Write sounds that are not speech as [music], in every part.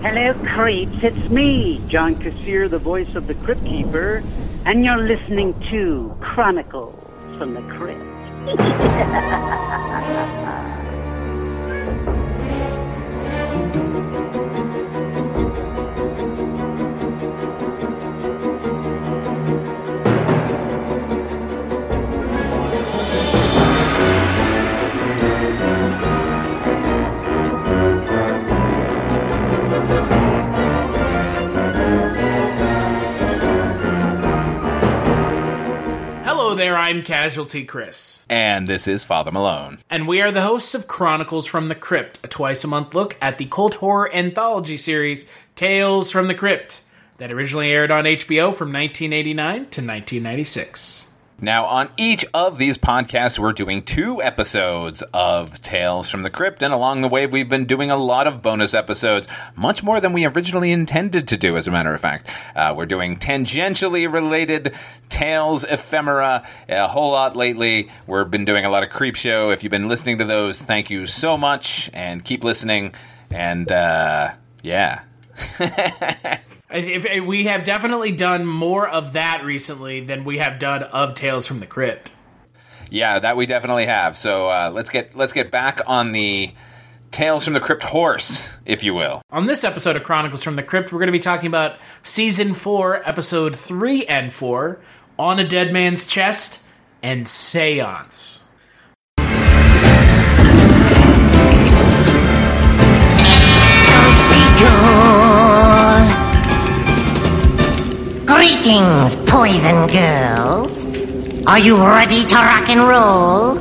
Hello, creeps. It's me, John Kassir, the voice of the Crypt Keeper, and you're listening to Chronicles from the Crypt. [laughs] there, I'm Casualty Chris. And this is Father Malone. And we are the hosts of Chronicles from the Crypt, a twice a month look at the cult horror anthology series Tales from the Crypt, that originally aired on HBO from 1989 to 1996. Now, on each of these podcasts, we're doing two episodes of Tales from the Crypt, and along the way, we've been doing a lot of bonus episodes, much more than we originally intended to do, as a matter of fact. Uh, we're doing tangentially related Tales ephemera a whole lot lately. We've been doing a lot of Creep Show. If you've been listening to those, thank you so much, and keep listening. And, uh, yeah. [laughs] If, if- we have definitely done more of that recently than we have done of Tales from the Crypt. Yeah, that we definitely have. So uh, let's get let's get back on the Tales from the Crypt horse, if you will. On this episode of Chronicles from the Crypt, we're going to be talking about Season 4, Episode 3 and 4, On a Dead Man's Chest, and Seance. Greetings, poison girls. Are you ready to rock and roll?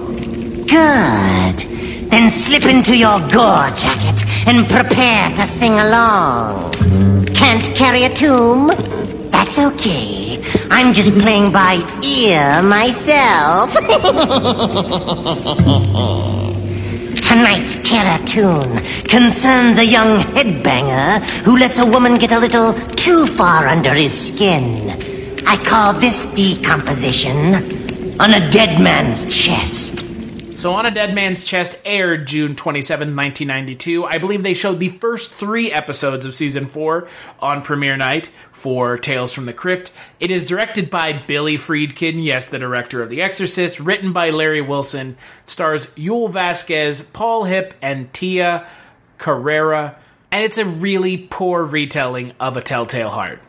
Good. Then slip into your gore jacket and prepare to sing along. Can't carry a tune? That's okay. I'm just playing by ear myself. [laughs] Tonight's terror tune concerns a young headbanger who lets a woman get a little too far under his skin. I call this decomposition on a dead man's chest. So, On a Dead Man's Chest aired June 27, 1992. I believe they showed the first three episodes of season four on premiere night for Tales from the Crypt. It is directed by Billy Friedkin, yes, the director of The Exorcist, written by Larry Wilson, stars Yul Vasquez, Paul Hipp, and Tia Carrere, and it's a really poor retelling of A Telltale Heart.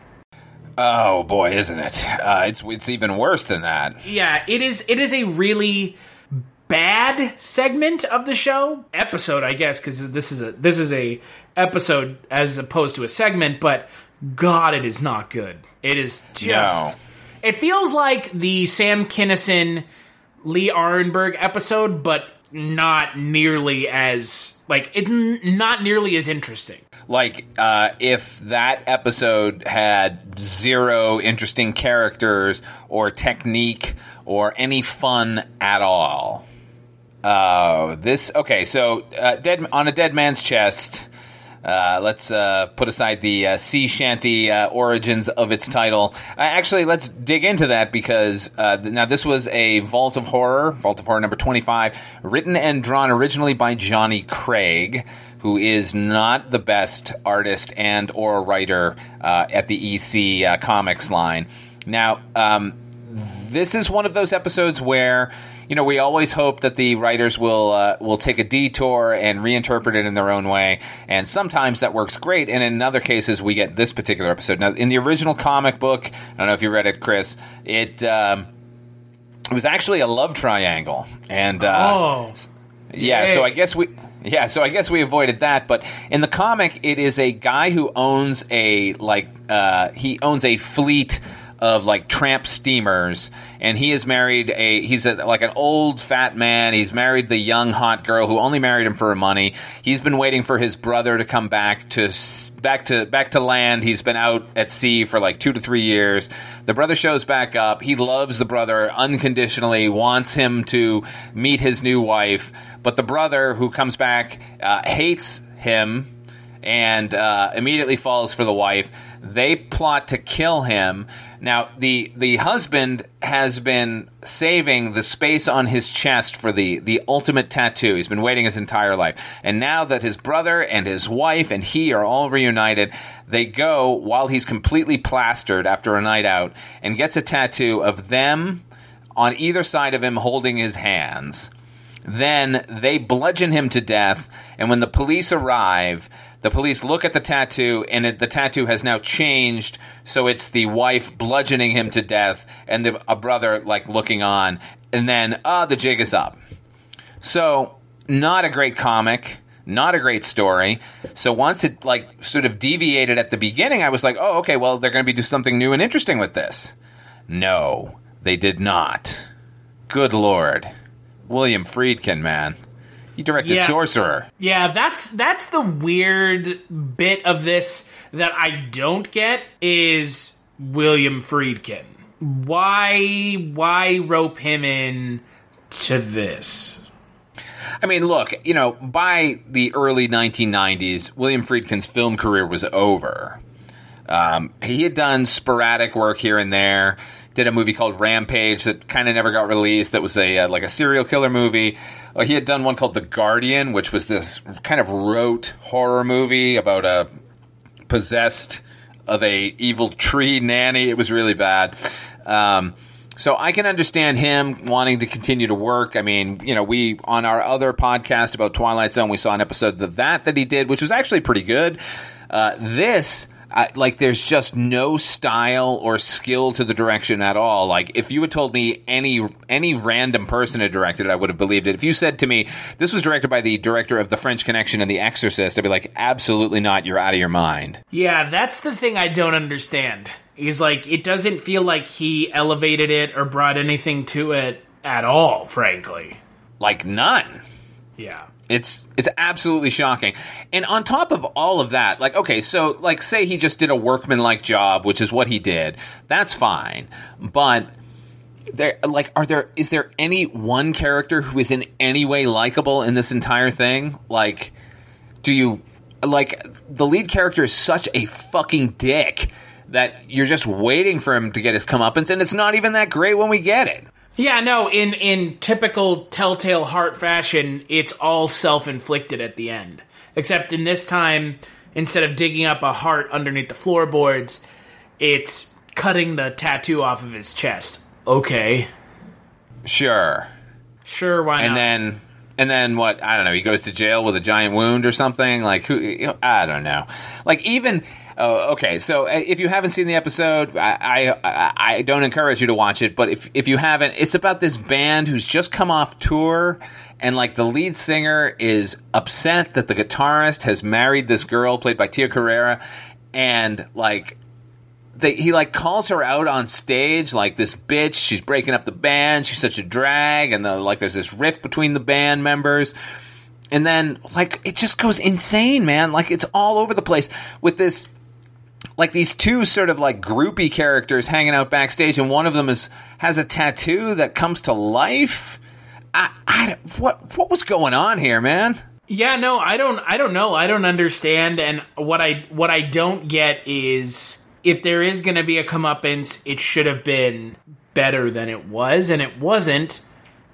Oh boy, isn't it? Uh, it's it's even worse than that. Yeah, it is. It is a really bad segment of the show episode, I guess, because this is a this is a episode as opposed to a segment. But God, it is not good. It is just. It feels like the Sam Kinison, Lee Arenberg episode, but not nearly as like it. Not nearly as interesting. Like uh, if that episode had zero interesting characters or technique or any fun at all. Oh, this okay. So, uh, dead on a dead man's chest. Uh, let's uh, put aside the uh, sea shanty uh, origins of its title. Uh, actually, let's dig into that because now this was a Vault of Horror, Vault of Horror number twenty-five, written and drawn originally by Johnny Craig, who is not the best artist and or writer at the EC Comics line. Now, um, this is one of those episodes where you know we always hope that the writers will uh, will take a detour and reinterpret it in their own way, and sometimes that works great. And in other cases, we get this particular episode. Now, in the original comic book, I don't know if you read it, Chris. It um, it was actually a love triangle, and uh, Oh, yeah, Yay. so I guess we yeah, so I guess we avoided that. But in the comic, it is a guy who owns a like uh, he owns a fleet of like tramp steamers, and he has married a he's a, like an old fat man. He's married the young hot girl who only married him for her money. He's been waiting for his brother to come back to back to back to land. He's been out at sea for like two to three years. The brother shows back up. He loves the brother unconditionally, wants him to meet his new wife, but the brother who comes back uh, hates him and uh, immediately falls for the wife. They plot to kill him. Now, the the husband has been saving the space on his chest for the the ultimate tattoo. He's been waiting his entire life, and now that his brother and his wife and he are all reunited, they go while he's completely plastered after a night out and gets a tattoo of them on either side of him holding his hands. Then they bludgeon him to death, and when the police arrive, the police look at the tattoo, and it, the tattoo has now changed, so it's the wife bludgeoning him to death, and the, a brother like looking on, and then ah, the jig is up. So, not a great comic, not a great story. So once it like sort of deviated at the beginning, I was like, oh, okay, well they're going to be do something new and interesting with this. No, they did not. Good lord. William Friedkin, man. He directed Yeah. Sorcerer. Yeah, that's that's the weird bit of this that I don't get is William Friedkin. Why why rope him in to this? I mean, look, you know, by the early 1990s, William Friedkin's film career was over. Um, he had done sporadic work here and there. Did a movie called Rampage that kind of never got released. That was a uh, like a serial killer movie. Uh, he had done one called The Guardian, which was this kind of rote horror movie about a possessed of a evil tree nanny. It was really bad. Um, so I can understand him wanting to continue to work. I mean, you know, we on our other podcast about Twilight Zone, we saw an episode of that that he did, which was actually pretty good. Uh, this. I, like there's just no style or skill to the direction at all. Like if you had told me any any random person had directed it, I would have believed it. If you said to me this was directed by the director of The French Connection and The Exorcist, I'd be like, absolutely not. You're out of your mind. Yeah, that's the thing I don't understand. He's like it doesn't feel like he elevated it or brought anything to it at all, frankly. Like none. Yeah. It's it's absolutely shocking. And on top of all of that, like okay, so like say he just did a workmanlike job, which is what he did. That's fine. But there like are there is there any one character who is in any way likable in this entire thing? Like do you like the lead character is such a fucking dick that you're just waiting for him to get his comeuppance and it's not even that great when we get it. Yeah, no, in in typical Telltale Heart fashion, it's all self-inflicted at the end. Except in this time, instead of digging up a heart underneath the floorboards, it's cutting the tattoo off of his chest. Okay. Sure. Sure, why and not? then and then what i don't know he goes to jail with a giant wound or something like who i don't know like even oh, okay so uh, if you haven't seen the episode I, I i don't encourage you to watch it but if if you haven't it's about this band who's just come off tour and like the lead singer is upset that the guitarist has married this girl played by tia carrere and like they, he like calls her out on stage like this bitch. She's breaking up the band. She's such a drag, and the, like there's this rift between the band members. And then like it just goes insane, man. Like it's all over the place with this like these two sort of like groupie characters hanging out backstage, and one of them is has a tattoo that comes to life. I, I what what was going on here, man? Yeah, no, I don't I don't know. I don't understand and what I what I don't get is if there is going to be a comeuppance, it should have been better than it was and it wasn't.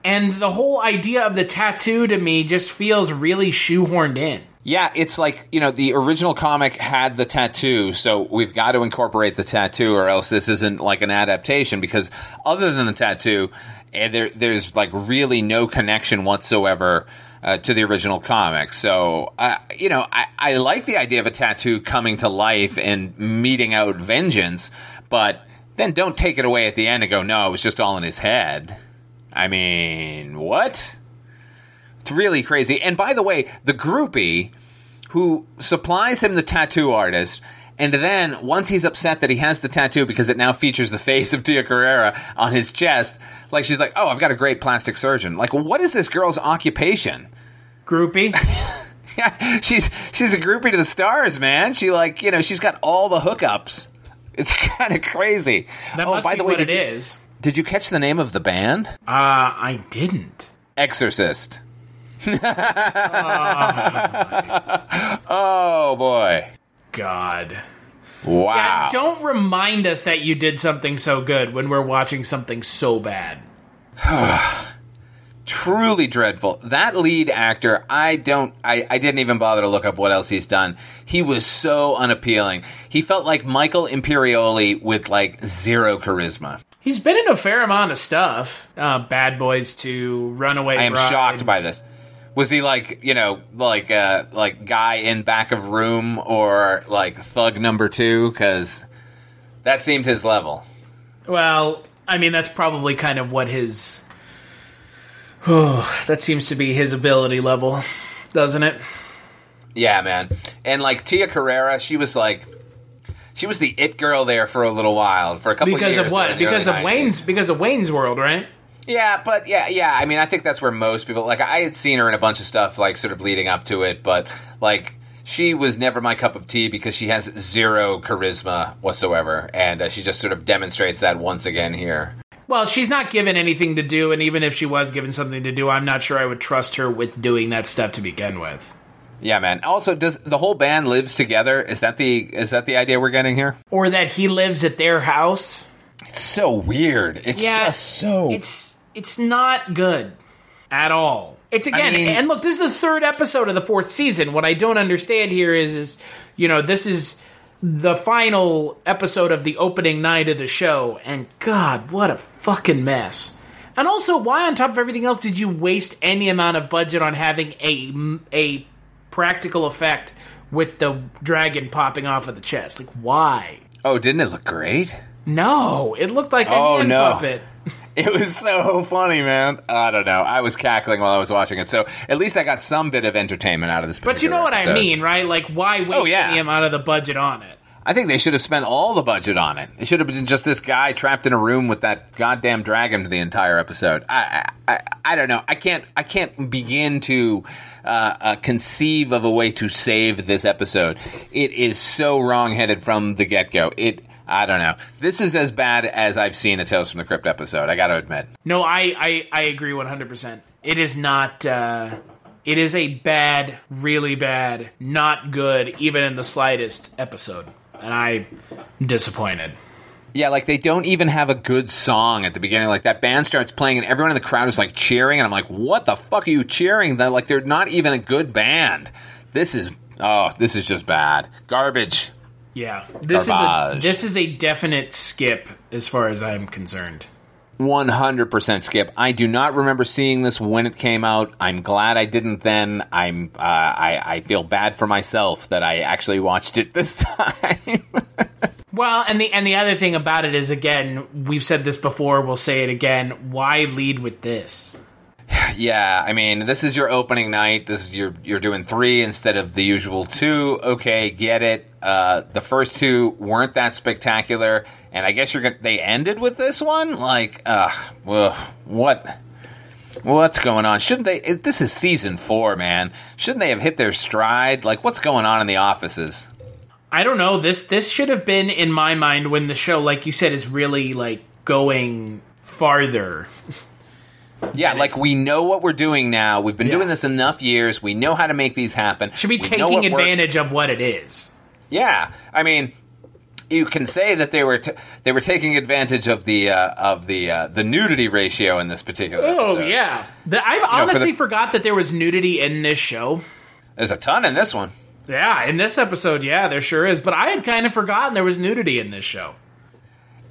And the whole idea of the tattoo to me just feels really shoehorned in. Yeah, it's like, you know, the original comic had the tattoo, so we've got to incorporate the tattoo or else this isn't like an adaptation because other than the tattoo, eh, there there's like really no connection whatsoever uh, to the original comic. So, uh, you know, I, I like the idea of a tattoo coming to life and meting out vengeance, but then don't take it away at the end and go, no, it was just all in his head. I mean, what? It's really crazy. And by the way, the groupie who supplies him the tattoo artist And then once he's upset that he has the tattoo because it now features the [laughs] face of Tia Carrere on his chest, like she's like, "Oh, I've got a great plastic surgeon." Like, what is this girl's occupation? Groupie. [laughs] Yeah, she's she's a groupie to the stars, man. She like you know she's got all the hookups. It's [laughs] kind of crazy. That oh, by the way, what it did you, is. did you catch the name of the band? Uh, I didn't. Exorcist. [laughs] oh boy! God. Wow. Yeah, don't remind us that you did something so good when we're watching something so bad. [sighs] truly dreadful. That lead actor, I don't, I, I didn't even bother to look up what else he's done. He was so unappealing. He felt like Michael Imperioli with like zero charisma. He's been in a fair amount of stuff. Uh, Bad Boys 2, Runaway I am Bride. shocked by this. Was he like, you know, like uh, like guy in back of room or like thug number two? Because that seemed his level. Well, I mean, that's probably kind of what his. Oh, [sighs] that seems to be his ability level, doesn't it? Yeah, man. And like Tia Carrere, she was like, she was the it girl there for a little while, for a couple Because years Because of what? Because of 90s. Wayne's. Because of Wayne's World, right? Yeah, but yeah, yeah. I mean, I think that's where most people like. I had seen her in a bunch of stuff, like sort of leading up to it, but like she was never my cup of tea because she has zero charisma whatsoever, and uh, she just sort of demonstrates that once again here. Well, she's not given anything to do, and even if she was given something to do, I'm not sure I would trust her with doing that stuff to begin with. Yeah, man. Also, does the whole band lives together? Is that the is that the idea we're getting here? Or that he lives at their house. It's so weird. It's Yeah, just so. It's it's not good at all. It's again, mean- and look, this is the third episode of the fourth season. What I don't understand here is, is you know, this is the final episode of the opening night of the show, and God, what a fucking mess. And also, why on top of everything else did you waste any amount of budget on having a a practical effect with the dragon popping off of the chest? Like, why? oh, didn't it look great? No, it looked like a Oh, hand no. puppet. [laughs] It was so funny, man. I don't know. I was cackling while I was watching it, so at least I got some bit of entertainment out of this. But you know what I mean, right? Like, why waste Oh, yeah. any amount of the budget on it? I think they should have spent all the budget on it. It should have been just this guy trapped in a room with that goddamn dragon the entire episode. I, I, I, don't know. I can't. I can't begin to uh, uh, conceive of a way to save this episode. It is so wrong-headed from the get-go. It. I don't know. This is as bad as I've seen a Tales from the Crypt episode. I got to admit. No, I, I, I agree 100%. It is not, uh, it is a bad, really bad, not good, even in the slightest episode. And I'm disappointed. Yeah, like they don't even have a good song at the beginning. Like that band starts playing and everyone in the crowd is like cheering, and I'm like, what the fuck are you cheering? They're like they're not even a good band. This is oh, this is just bad. Garbage. Yeah. This is, a, this is a definite skip as far as I'm concerned. 100% skip. I do not remember seeing this when it came out. I'm glad I didn't then. I'm uh, I I feel bad for myself that I actually watched it this [laughs] time. Well, and the and the other thing about it is again, we've said this before, we'll say it again. Why lead with this? Yeah, I mean, this is your opening night. This is your you're doing three instead of the usual two. Okay, get it. Uh, the first two weren't that spectacular, and I guess you're gonna. They ended with this one. Like, uh, well, what? What's going on? Shouldn't they? It, this is season four, man. Shouldn't they have hit their stride? Like, what's going on in the offices? I don't know. This this should have been in my mind when the show, like you said, is really like going farther. [laughs] Yeah, like we know what we're doing now. We've been Yeah. doing this enough years. We know how to make these happen. Should be We taking what works. advantage of what it is. Yeah, I mean, you can say that they were t- they were taking advantage of the uh, of the uh, the nudity ratio in this particular. Oh episode. yeah, the, I for honestly the- forgot that there was nudity in this show. there's a ton in this one. Yeah, in this episode, yeah, there sure is. But I had kind of forgotten there was nudity in this show.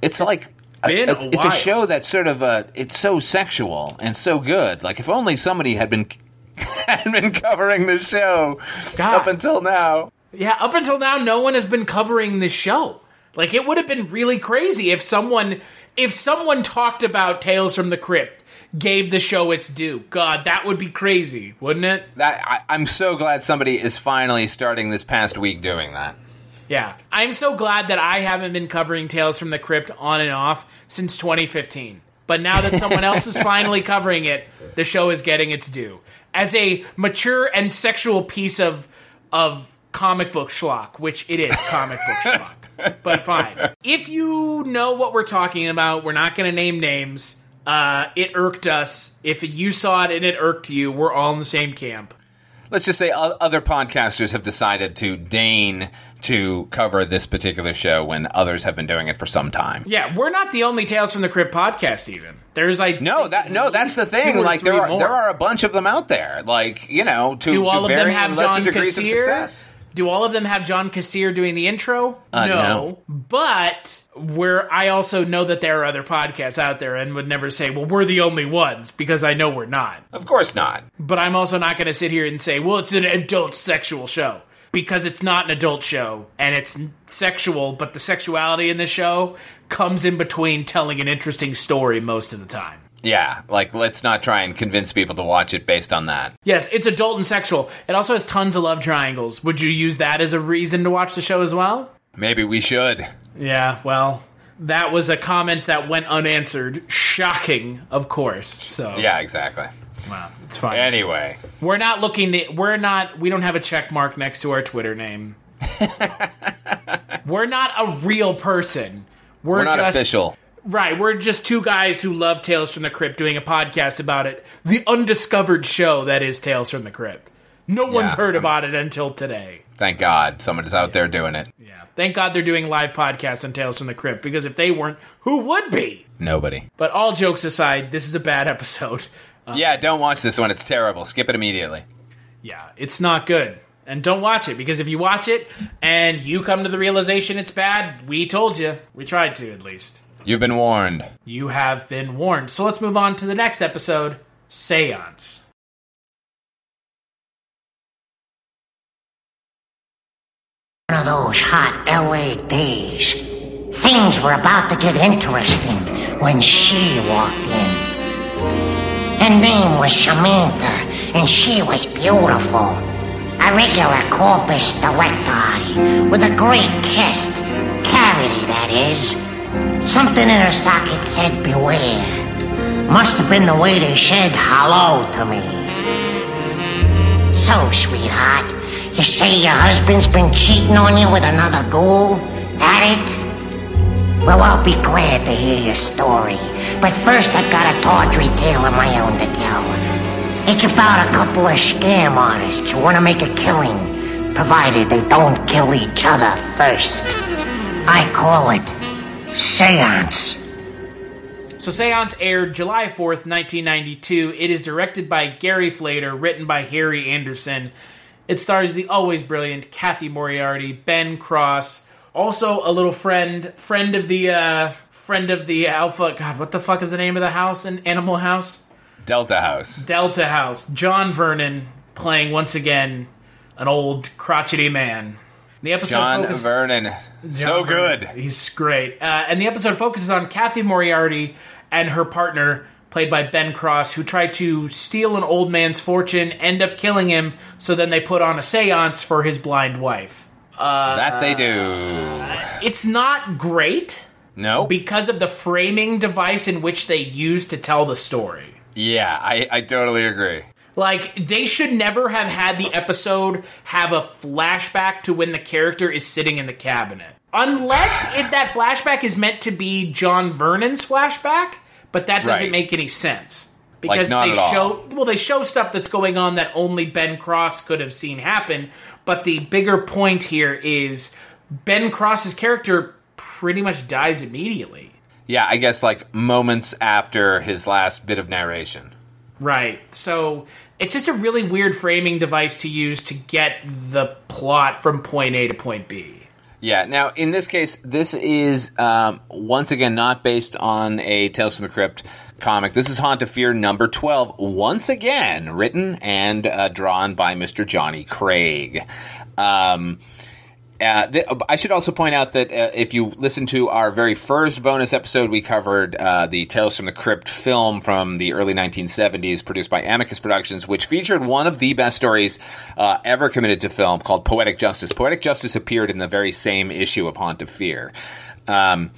It's like a- been a it's, it's while. a show that's sort of uh, it's so sexual and so good. Like if only somebody had been [laughs] had been covering this show God. up until now. Yeah, up until now, no one has been covering this show. Like, it would have been really crazy if someone if someone talked about Tales from the Crypt, gave the show its due. God, that would be crazy, wouldn't it? That I, I'm so glad somebody is finally starting this past week doing that. Yeah. I'm so glad that I haven't been covering Tales from the Crypt on and off since 2015. But now that someone else is [laughs] finally covering it, the show is getting its due. As a mature and sexual piece of of comic book schlock, which it is comic book [laughs] schlock. But fine. If you know what we're talking about, we're not going to name names. Uh, it irked us. If you saw it and it irked you, we're all in the same camp. Let's just say other podcasters have decided to deign to cover this particular show when others have been doing it for some time. Yeah, we're not the only Tales from the Crypt podcast. Even there's like No, that no, that's the thing. Like there are more. there are a bunch of them out there. Like you know, to, Do to all of them have John degrees of Kassir? Do all of them have John Kassir doing the intro? Uh, no. no. But where I also know that there are other podcasts out there and would never say, well, we're the only ones because I know we're not. Of course not. But I'm also not going to sit here and say, well, it's an adult sexual show because it's not an adult show and it's sexual, but the sexuality in the show comes in between telling an interesting story most of the time. Yeah, like let's not try and convince people to watch it based on that. Yes, it's adult and sexual. It also has tons of love triangles. Would you use that as a reason to watch the show as well? Maybe we should. Yeah, well, that was a comment that went unanswered. Shocking, of course. So Yeah, exactly. well, it's fine. Anyway, we're not looking to. We're not. We don't have a check mark next to our Twitter name. [laughs] we're not a real person. We're, we're not just, official. Right, we're just two guys who love Tales from the Crypt doing a podcast about it. The undiscovered show that is Tales from the Crypt. No one's Yeah. heard about it until today. Thank God someone is out there doing it. Yeah. Thank God they're doing live podcasts on Tales from the Crypt because if they weren't, who would be? Nobody. But all jokes aside, this is a bad episode. Uh, yeah, don't watch this one. It's terrible. Skip it immediately. Yeah, it's not good. And don't watch it because if you watch it and you come to the realization it's bad, we told you. We tried to, at least. You've been warned. You have been warned. So let's move on to the next episode Seance. One of those hot LA days. Things were about to get interesting when she walked in. Her name was Samantha, and she was beautiful. A regular corpus delicti, with a great chest. Cavity, that is. Something in her socket said beware. Must have been the way they said hello to me. So, sweetheart, you say your husband's been cheating on you with another ghoul? That it? Well, I'll be glad to hear your story. But first, I've got a tawdry tale of my own to tell. It's about a couple of scam artists who want to make a killing, provided they don't kill each other first. I call it seance. So Seance aired July 4th, 1992. It is directed by Gary Fleder, written by Harry Anderson. It stars the always brilliant Cathy Moriarty, Ben Cross, also a little friend, friend of the uh friend of the Alpha. God, what the fuck is the name of the house in Animal House? Delta House. Delta House. John Vernon playing once again an old crotchety man. The episode John focus- Vernon. so Vernon. good. He's great. Uh, and the episode focuses on Cathy Moriarty and her partner, played by Ben Cross, who try to steal an old man's fortune, end up killing him, so then they put on a seance for his blind wife. that they do. It's not great No. because of the framing device in which they use to tell the story. yeah, I, I totally agree. Like, they should never have had the episode have a flashback to when the character is sitting in the cabinet. Unless it, that flashback is meant to be John Vernon's flashback, but that doesn't Right. make any sense. Because not they at all. show well, they show stuff that's going on that only Ben Cross could have seen happen. But the bigger point here is Ben Cross's character pretty much dies immediately. Yeah, I guess like moments after his last bit of narration. Right. So it's just a really weird framing device to use to get the plot from point A to point B. Yeah. Now, in this case, this is um, once again not based on a Tales from the Crypt comic. This is Haunt of Fear number twelve. Once again, written and uh, drawn by Mr. Johnny Craig. Um, Uh, th- I should also point out that uh, if you listen to our very first bonus episode, we covered uh, the Tales from the Crypt film from the early 1970s, produced by Amicus Productions, which featured one of the best stories uh, ever committed to film called Poetic Justice. Poetic Justice appeared in the very same issue of Haunt of Fear. Um,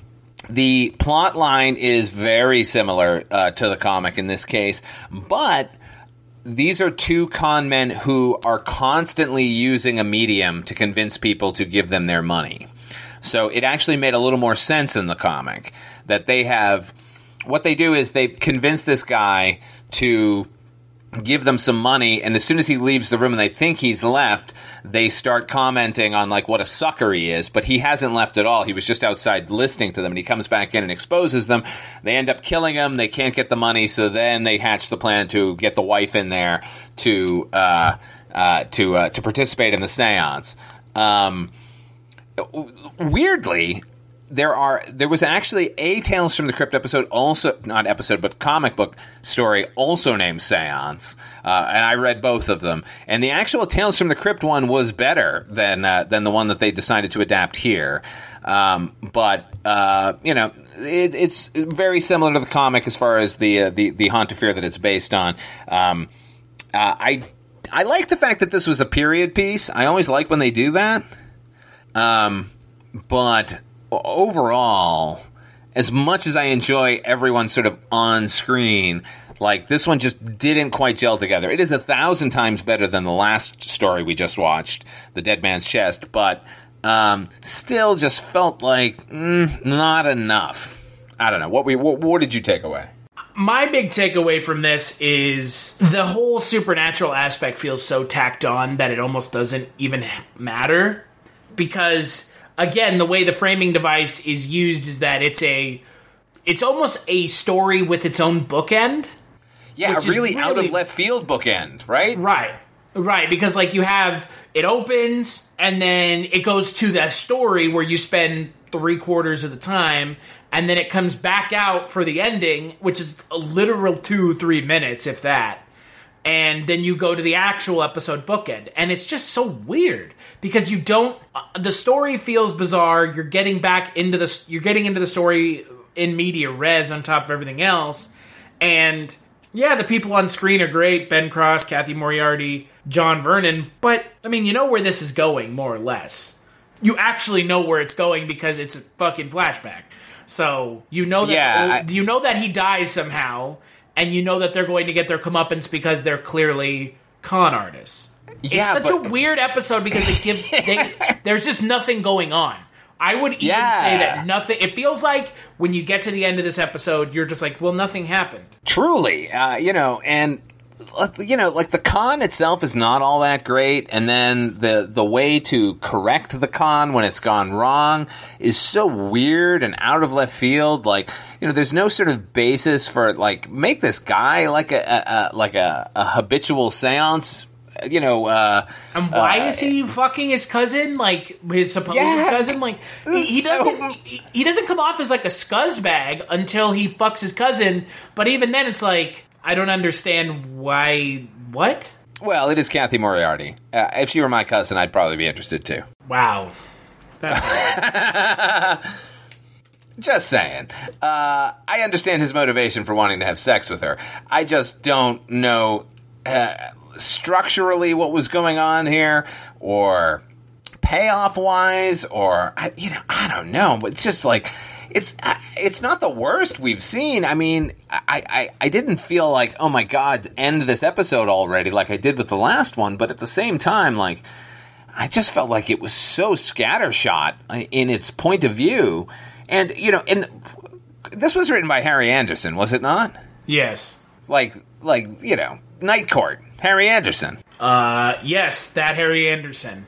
the plot line is very similar uh, to the comic in this case, but these are two con men who are constantly using a medium to convince people to give them their money. So it actually made a little more sense in the comic that they have what they do is they convince this guy to give them some money and as soon as he leaves the room and they think he's left they start commenting on like what a sucker he is. But he hasn't left at all. He was just outside listening to them and he comes back in and exposes them. They end up killing him. They can't get the money so then they hatch the plan to get the wife in there to uh, uh, to uh, to participate in the seance. Um, weirdly there are there was actually a Tales from the Crypt episode also not episode but comic book story also named Seance uh, and I read both of them. And the actual Tales from the Crypt one was better than uh, than the one that they decided to adapt here. Um, but uh, you know it, it's very similar to the comic as far as the uh, the the haunt of fear that it's based on. Um, uh, I I like the fact that this was a period piece. I always like when they do that. Um, but overall, as much as I enjoy everyone sort of on screen, like this one just didn't quite gel together. It is a thousand times better than the last story we just watched, The Dead Man's Chest, but um, still just felt like mm, not enough. I don't know. What, we, what, what did you take away? my big takeaway from this is the whole supernatural aspect feels so tacked on that it almost doesn't even matter because again the way the framing device is used is that it's a it's almost a story with its own bookend Yeah, is really, out of left field bookend, right? right right because like you have it opens and then it goes to that story where you spend three quarters of the time and then it comes back out for the ending which is a literal two three minutes if that and then you go to the actual episode bookend. And it's just so weird because you don't uh, the story feels bizarre. You're getting back into the you're getting into the story in media res on top of everything else. And yeah the people on screen are great. Ben cross cathy moriarty john vernon. But i mean you know where this is going more or less. You actually know where it's going because it's a fucking flashback. So you know that Yeah, I- you know that he dies somehow, and you know that they're going to get their comeuppance because they're clearly con artists. Yeah, it's such but- a weird episode because they give they, [laughs] there's just nothing going on. I would even Yeah. say that nothing. It feels like when you get to the end of this episode, you're just like, well, nothing happened. Truly, uh, you know, and you know, like the con itself is not all that great, and then the the way to correct the con when it's gone wrong is so weird and out of left field. Like, you know, there's no sort of basis for like make this guy like a, a, a like a, a habitual séance. You know, uh, And why uh, is he fucking his cousin? Like his supposed Yeah. cousin? Like [laughs] he, he So- doesn't. He, he doesn't come off as like a scuzzbag until he fucks his cousin. But even then, it's like I don't understand why. What? Well, it is Cathy Moriarty. Uh, if she were my cousin, I'd probably be interested too. Wow. That's [laughs] Just saying. Uh, I understand his motivation for wanting to have sex with her. I just don't know uh, structurally what was going on here, or payoff wise, or I, you know, I don't know. But it's just like it's uh, it's not the worst we've seen. I mean, I, I I didn't feel like oh my god, end this episode already like I did with the last one. But at the same time, like. I just felt like it was so scattershot in its point of view, and you know, and this was written by Harry Anderson, was it not? yes. Like, like you know, Night Court, Harry Anderson, Uh, yes, that Harry Anderson,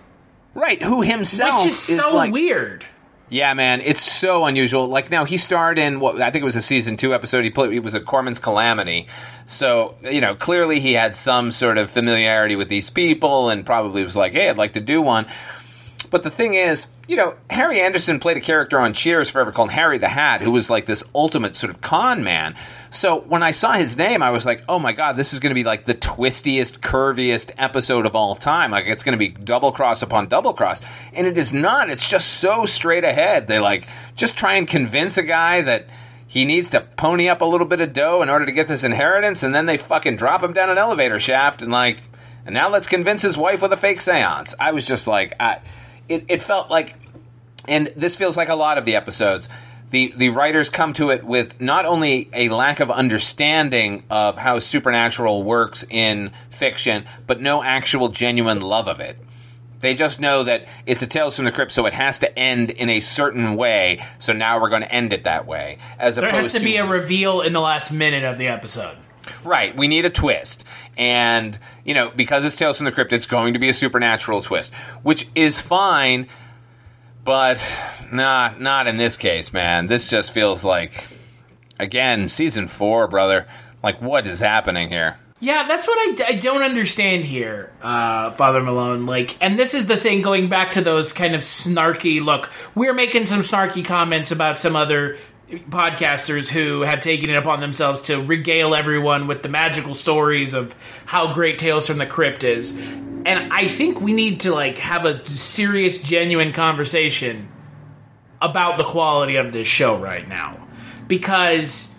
right? Who himself which is so like, weird. Yeah, man, it's so unusual. Like now, he starred in what I think it was a season two episode. He played. It was a Korman's Kalamity, so you know clearly he had some sort of familiarity with these people, and probably was like, "Hey, I'd like to do one." But the thing is, you know, Harry Anderson played a character on Cheers forever called Harry the Hat, who was like this ultimate sort of con man. So when I saw his name, I was like, oh my god, this is going to be like the twistiest, curviest episode of all time. Like it's going to be double cross upon double cross, and it is not. It's just so straight ahead. They like just try and convince a guy that he needs to pony up a little bit of dough in order to get this inheritance, and then they fucking drop him down an elevator shaft and like, and now let's convince his wife with a fake seance. I was just like, I, it, it felt like, and this feels like a lot of the episodes. The, the writers come to it with not only a lack of understanding of how supernatural works in fiction, but no actual genuine love of it. They just know that it's a Tales from the Crypt, so it has to end in a certain way. So now we're going to end it that way, as There opposed has to be a reveal in the last minute of the episode. Right, we need a twist. And, you know, because it's Tales from the Crypt, it's going to be a supernatural twist, which is fine, but not, not in this case, man. This just feels like, again, season four, brother. Like, what is happening here? Yeah, that's what I, I don't understand here, uh, Father Malone. Like, and this is the thing going back to those kind of snarky look. We're making some snarky comments about some other podcasters who have taken it upon themselves to regale everyone with the magical stories of how great Tales from the Crypt is. And I think we need to like have a serious, genuine conversation about the quality of this show right now. Because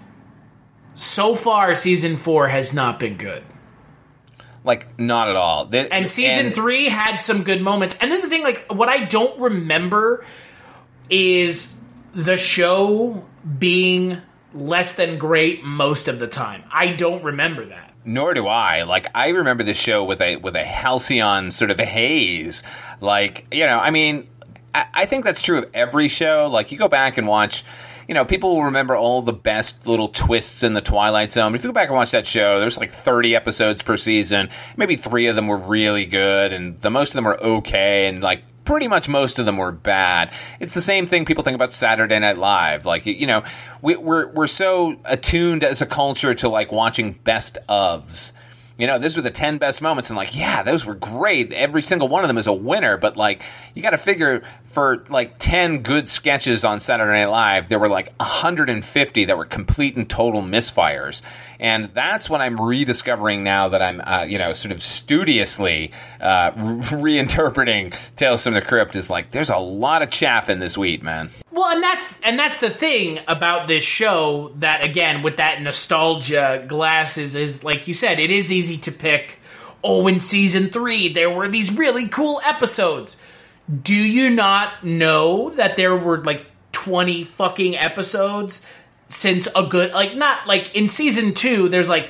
so far season 4 has not been good. Like, not at all. Th- And season and- three had some good moments. And this is the thing, like, what I don't remember is the show being less than great most of the time. I don't remember that. Nor do I. Like I remember the show with a with a halcyon sort of a haze. Like you know, I mean, I, I think that's true of every show. Like you go back and watch. You know, people will remember all the best little twists in the Twilight Zone. If you go back and watch that show, there's like 30 episodes per season. Maybe three of them were really good, and the most of them were okay, and like pretty much most of them were bad. It's the same thing people think about Saturday Night Live. Like you know, we, we're we're so attuned as a culture to like watching best ofs. You know, these were the 10 best moments, and like, yeah, those were great. Every single one of them is a winner, but like, you got to figure for like 10 good sketches on Saturday Night Live, there were like 150 that were complete and total misfires. And that's what I'm rediscovering now that I'm, uh, you know, sort of studiously uh, [laughs] reinterpreting Tales from the Crypt is like, there's a lot of chaff in this wheat, man. Well, and that's and that's the thing about this show that again with that nostalgia glasses is like you said, it is easy to pick. Oh, in season three, there were these really cool episodes. Do you not know that there were like twenty fucking episodes since a good like not like in season two? There's like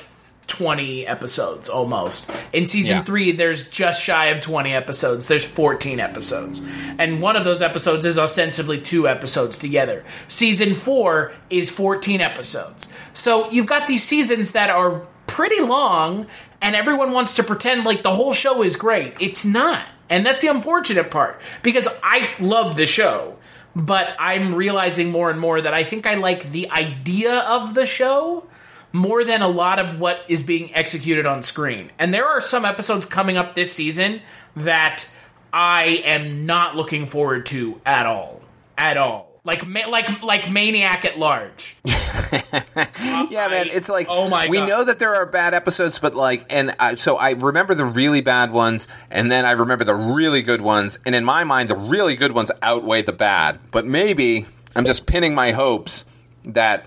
20 episodes almost. In season Yeah. 3 there's just shy of 20 episodes. There's 14 episodes. And one of those episodes is ostensibly two episodes together. Season 4 is 14 episodes. So you've got these seasons that are pretty long and everyone wants to pretend like the whole show is great. It's not. And that's the unfortunate part because I love the show. But I'm realizing more and more that I think I like the idea of the show more than a lot of what is being executed on screen. And there are some episodes coming up this season that I am not looking forward to at all. At all. Like ma- like like Maniac at Large. [laughs] Yeah, man, it's like oh my we God. know that there are bad episodes, but like, and I, so I remember the really bad ones, and then I remember the really good ones, and in my mind, the really good ones outweigh the bad. But maybe I'm just pinning my hopes that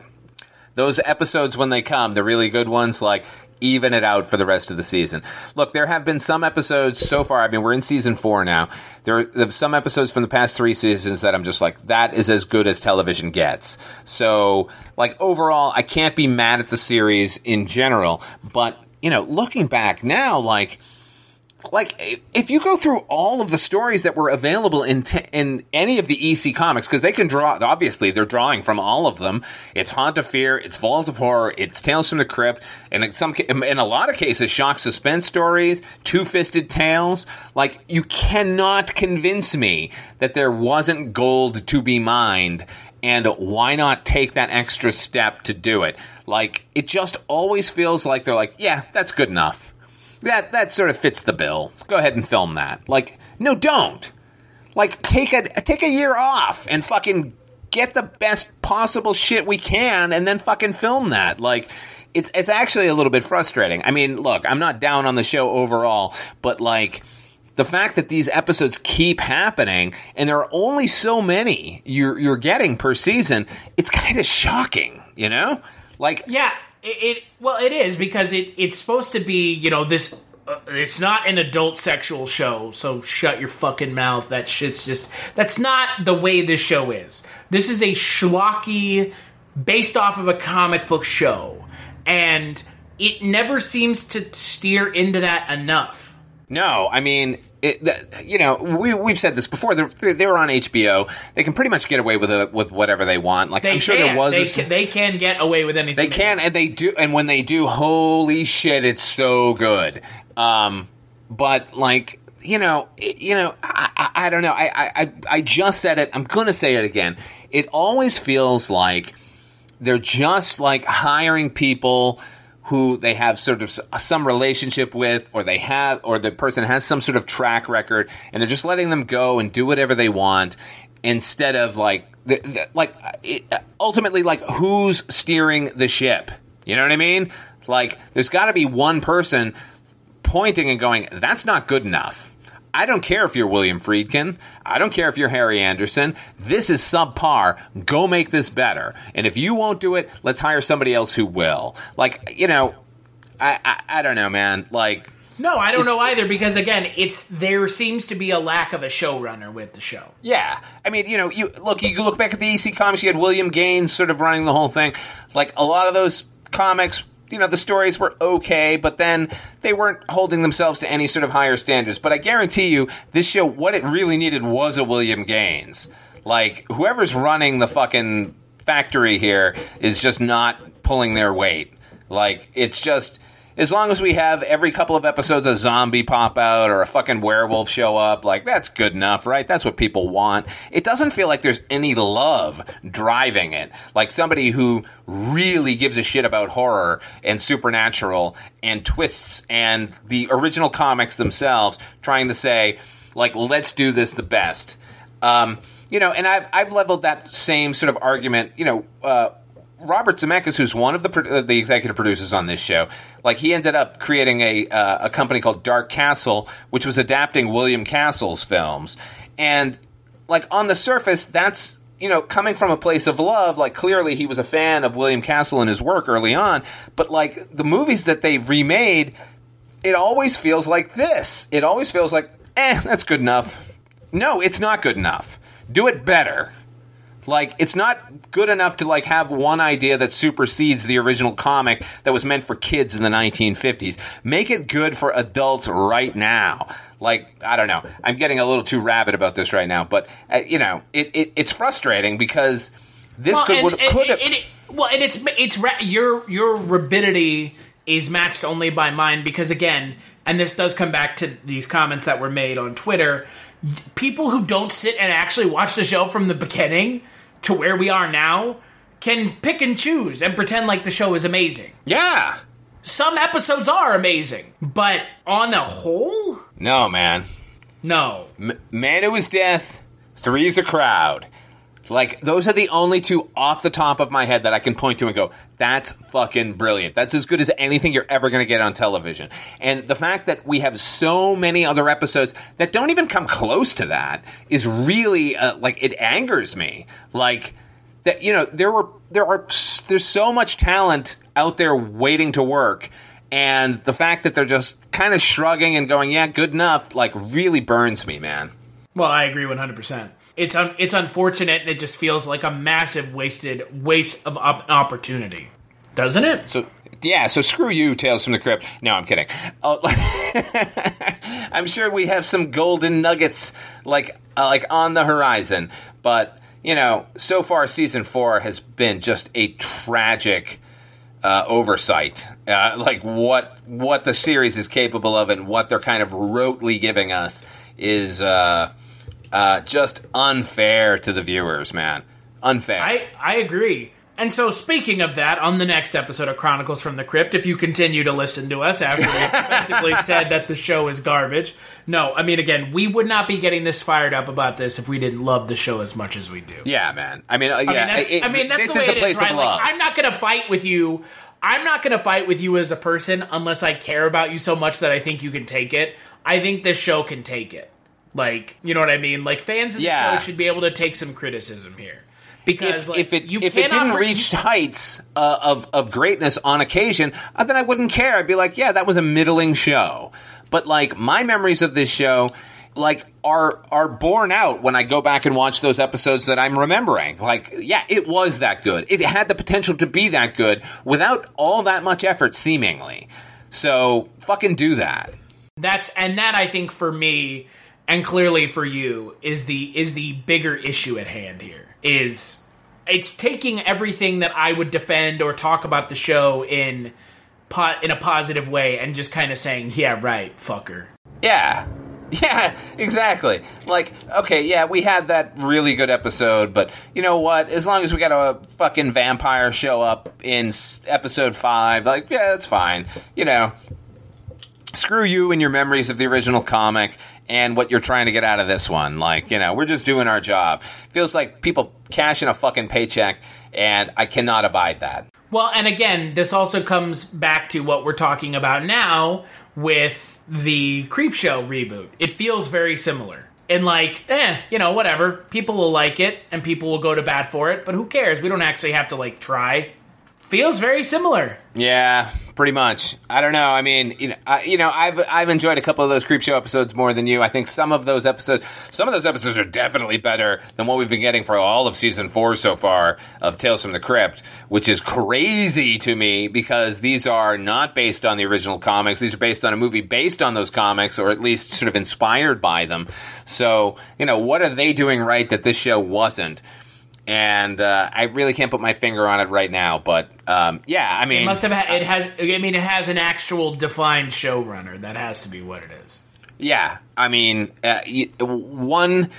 those episodes when they come, the really good ones, like even it out for the rest of the season. Look, there have been some episodes so far. I mean, we're in season four now. There are some episodes from the past three seasons that I'm just like, that is as good as television gets. So, like overall, I can't be mad at the series in general. But you know, looking back now, like like if you go through all of the stories that were available in t- in any of the EC comics because they can draw obviously they're drawing from all of them. It's Haunt of Fear it's Vault of Horror it's Tales from the Crypt and in some in a lot of cases shock suspense stories two-fisted tales. Like you cannot convince me that there wasn't gold to be mined and why not take that extra step to do it? Like it just always feels like they're like yeah that's good enough that that sort of fits the bill. Go ahead and film that. Like, no, don't. like take a take a year off and fucking get the best possible shit we can and then fucking film that. Like it's it's actually a little bit frustrating. I mean, look, I'm not down on the show overall, but like the fact that these episodes keep happening and there are only so many you're you're getting per season, it's kind of shocking, you know? Like Yeah, it, it well, it is because it it's supposed to be you know this. Uh, it's not an adult sexual show, so shut your fucking mouth. That shit's just that's not the way this show is. This is a schlocky, based off of a comic book show, and it never seems to steer into that enough. No, I mean, it, you know, we we've said this before. They're they're on HBO. They can pretty much get away with it, with whatever they want. Like They I'm sure can. there was. They, a can, they can get away with anything. They can, and they do, and when they do, holy shit, it's so good. Um, but like, you know, you know, I, I, I don't know. I, I, I- I just said it. I'm gonna say it again. It always feels like they're just like hiring people who they have sort of uh, some relationship with or they have or the person has some sort of track record and they're just letting them go and do whatever they want instead of like the, the, like uh, it, uh, ultimately like who's steering the ship? You know what i mean? Like there's got to be one person pointing and going that's not good enough I don't care if you're William Friedkin. I don't care if you're Harry Anderson. This is subpar. Go make this better. And if you won't do it, let's hire somebody else who will. Like, you know, I I, I don't know, man. Like, No, I don't know either because again, it's there seems to be a lack of a showrunner with the show. yeah. I mean, you know, you look. You look back at the EC comics. You had William Gaines sort of running the whole thing. Like a lot of those comics. You know, the stories were okay, but then they weren't holding themselves to any sort of higher standards. But I guarantee you, this show, what it really needed was a William Gaines. Like, whoever's running the fucking factory here is just not pulling their weight. Like, it's just. As long as we have every couple of episodes a zombie pop out or a fucking werewolf show up, like that's good enough, right? That's what people want. It doesn't feel like there's any love driving it. Like somebody who really gives a shit about horror and supernatural and twists and the original comics themselves trying to say, like, let's do this the best. Um, you know, and I've I've leveled that same sort of argument. You know, uh, Robert Zemeckis, who's one of the uh, the executive producers on this show, like he ended up creating a uh, a company called Dark Castle, which was adapting William Castle's films, and like on the surface, that's you know coming from a place of love. Like clearly, he was a fan of William Castle and his work early on, but like the movies that they remade, it always feels like this. It always feels like, eh, that's good enough. No, it's not good enough. Do it better. Like it's not good enough to like have one idea that supersedes the original comic that was meant for kids in the 1950s. Make it good for adults right now. Like I don't know. I'm getting a little too rabid about this right now, but uh, you know, it, it it's frustrating because this Well, could and, would, and- could have it- well, and it's it's ra- your your rabidity is matched only by mine because again, and this does come back to these comments that were made on Twitter. People who don't sit and actually watch the show from the beginning to where we are now can pick and choose and pretend like the show is amazing. yeah. Some episodes are amazing, but on the whole, No, man. no. M- Man Who Is Death, Three's a Crowd. Like, those are the only two off the top of my head that I can point to and go, that's fucking brilliant. That's as good as anything you're ever going to get on television. And the fact that we have so many other episodes that don't even come close to that is really, uh, like, it angers me. Like, that, you know, there were, there are, there's so much talent out there waiting to work. And the fact that they're just kind of shrugging and going, yeah, good enough, like, really burns me, man. Well, I agree 100%. It's un- it's unfortunate and it just feels like a massive wasted waste of op- opportunity. Doesn't it? So yeah, so screw you, Tales from the Crypt. No, I'm kidding. Oh, [laughs] I'm sure we have some golden nuggets like uh, like on the horizon, but you know, so far season four has been just a tragic uh, oversight. Uh, like what what the series is capable of and what they're kind of rotely giving us is uh, uh, just unfair to the viewers, man. Unfair. I I agree. And so, speaking of that, on the next episode of Chronicles from the Crypt, if you continue to listen to us after we [laughs] effectively said that the show is garbage, no, I mean, again, we would not be getting this fired up about this if we didn't love the show as much as we do. Yeah, man. I mean, uh, I mean, that's, it- I mean, that's the way is a it place is, right? Like. I'm not going to fight with you. I'm not going to fight with you as a person unless I care about you so much that I think you can take it. I think this show can take it. Like, you know what I mean? Like, fans of the Yeah. show should be able to take some criticism here. Because, if, like, if it you if it didn't reach heights uh, of of greatness on occasion, uh, then I wouldn't care. I'd be like, yeah, that was a middling show. But like my memories of this show, like are are borne out when I go back and watch those episodes that I'm remembering. Like, yeah, it was that good. It had the potential to be that good without all that much effort, seemingly. So fucking do that. that's and that I think for me and clearly for you is the is the bigger issue at hand here is it's taking everything that I would defend or talk about the show in po- in a positive way and just kind of saying yeah right fucker Yeah. [laughs] Yeah, exactly. Like, okay, yeah, we had that really good episode, but you know what? As long as we got a fucking vampire show up in episode five, like, yeah, that's fine. You know, screw you and your memories of the original comic and what you're trying to get out of this one. Like, you know, we're just doing our job. Feels like people cashing a fucking paycheck, and I cannot abide that. Well, and again, this also comes back to what we're talking about now with the Creepshow reboot. It feels very similar. And like, eh, you know, whatever. People will like it and people will go to bat for it, but who cares? We don't actually have to like try. Feels very similar. Yeah, pretty much. I don't know. I mean, you know, I, you know, I've I've enjoyed a couple of those Creepshow episodes more than you. I think some of those episodes, some of those episodes are definitely better than what we've been getting for all of season four so far of Tales from the Crypt, which is crazy to me because these are not based on the original comics. These are based on a movie based on those comics, or at least sort of inspired by them. So, you know, what are they doing right that this show wasn't? And uh, I really can't put my finger on it right now, but um, yeah, I mean, It must have had, it has I mean it has an actual defined showrunner. That has to be what it is. Yeah, I mean, uh, one.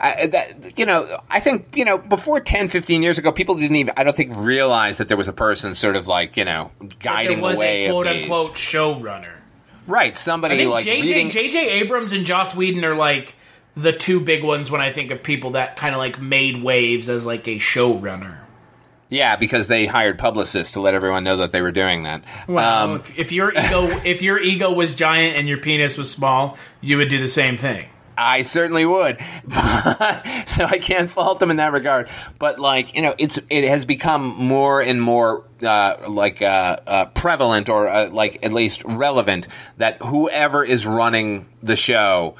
Uh, that, you know, I think, you know, before 10, 15 years ago, people didn't even, I don't think, realize that there was a person sort of like, you know, guiding the way a quote unquote showrunner. Right, somebody like JJ reading. JJ Abrams and Joss Whedon are like the two big ones when I think of people that kind of like made waves as like a showrunner. yeah, because they hired publicists to let everyone know that they were doing that. Well, Um, if, if your ego [laughs] if your ego was giant and your penis was small, you would do the same thing. I certainly would, [laughs] so I can't fault them in that regard. But like you know, it's it has become more and more uh, like uh, uh, prevalent, or uh, like at least relevant, that whoever is running the show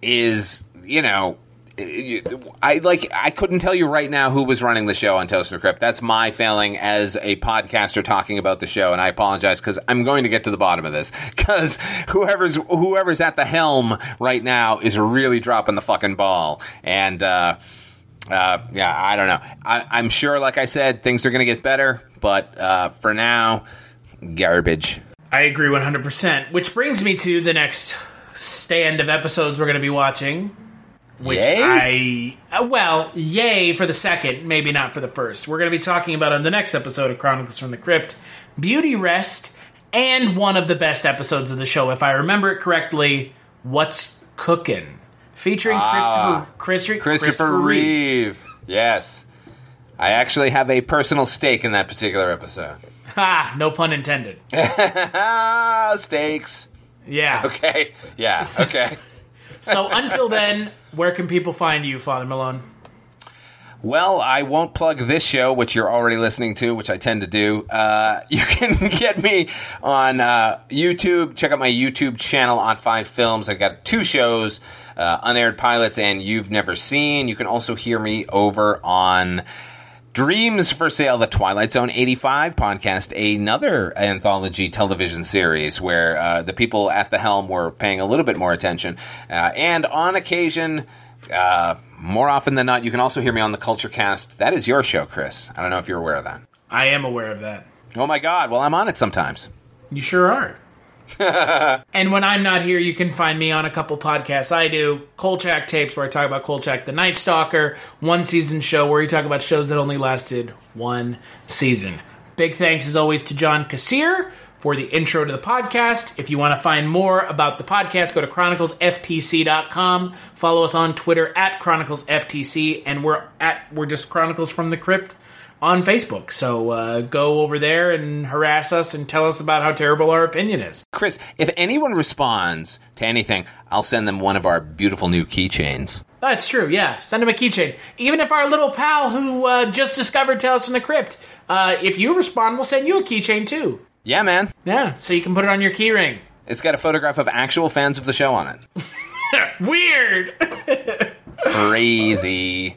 is you know. I like. I couldn't tell you right now who was running the show on Toast and Crypt. That's my failing as a podcaster talking about the show, and I apologize because I'm going to get to the bottom of this. Because whoever's whoever's at the helm right now is really dropping the fucking ball, and uh, uh, yeah, I don't know. I, I'm sure, like I said, things are going to get better, but uh, for now, garbage. I agree 100%. Which brings me to the next stand of episodes we're going to be watching. Which Yay? I. uh, Well, yay for the second, maybe not for the first. We're going to be talking about on the next episode of Chronicles from the Crypt Beauty Rest and one of the best episodes of the show, if I remember it correctly, What's Cookin'? Featuring Ah. Christopher, Chris, Christopher Reeve. Yes. I actually have a personal stake in that particular episode. Ha! No pun intended. [laughs] Stakes. Yeah. Okay. Yeah. [laughs] Okay. So until then, where can people find you, Father Malone? Well, I won't plug this show, which you're already listening to, which I tend to do. Uh, [laughs] you can get me on uh, YouTube. Check out my YouTube channel on Five Films. I've got two shows, uh, Unaired Pilots and You've Never Seen. You can also hear me over on Dreams for Sale, the Twilight Zone 85 podcast, another anthology television series where uh, the people at the helm were paying a little bit more attention. Uh, and on occasion, uh, more often than not, you can also hear me on the Culture Cast. That is your show, Chris. I don't know if you're aware of that. I am aware of that. Oh my God! Well, I'm on it sometimes. You sure are. [laughs] and when I'm not here, you can find me on a couple podcasts I do. Kolchak Tapes, where I talk about Kolchak the Night Stalker, one season show where we talk about shows that only lasted one season. Big thanks as always to John Kassir for the intro to the podcast. If you want to find more about the podcast, go to chroniclesftc.com. Follow us on Twitter at chroniclesftc, and we're at we're just Chronicles from the Crypt on Facebook. So uh, go over there and harass us and tell us about how terrible our opinion is. Chris, if anyone responds to anything, I'll send them one of our beautiful new keychains. That's true. Yeah, send them a keychain. Even if our little pal who uh, just discovered Tales from the Crypt, uh, if you respond, we'll send you a keychain too. Yeah, man. Yeah, so you can put it on your keyring. It's got a photograph of actual fans of the show on it. [laughs] Weird. [laughs] Crazy.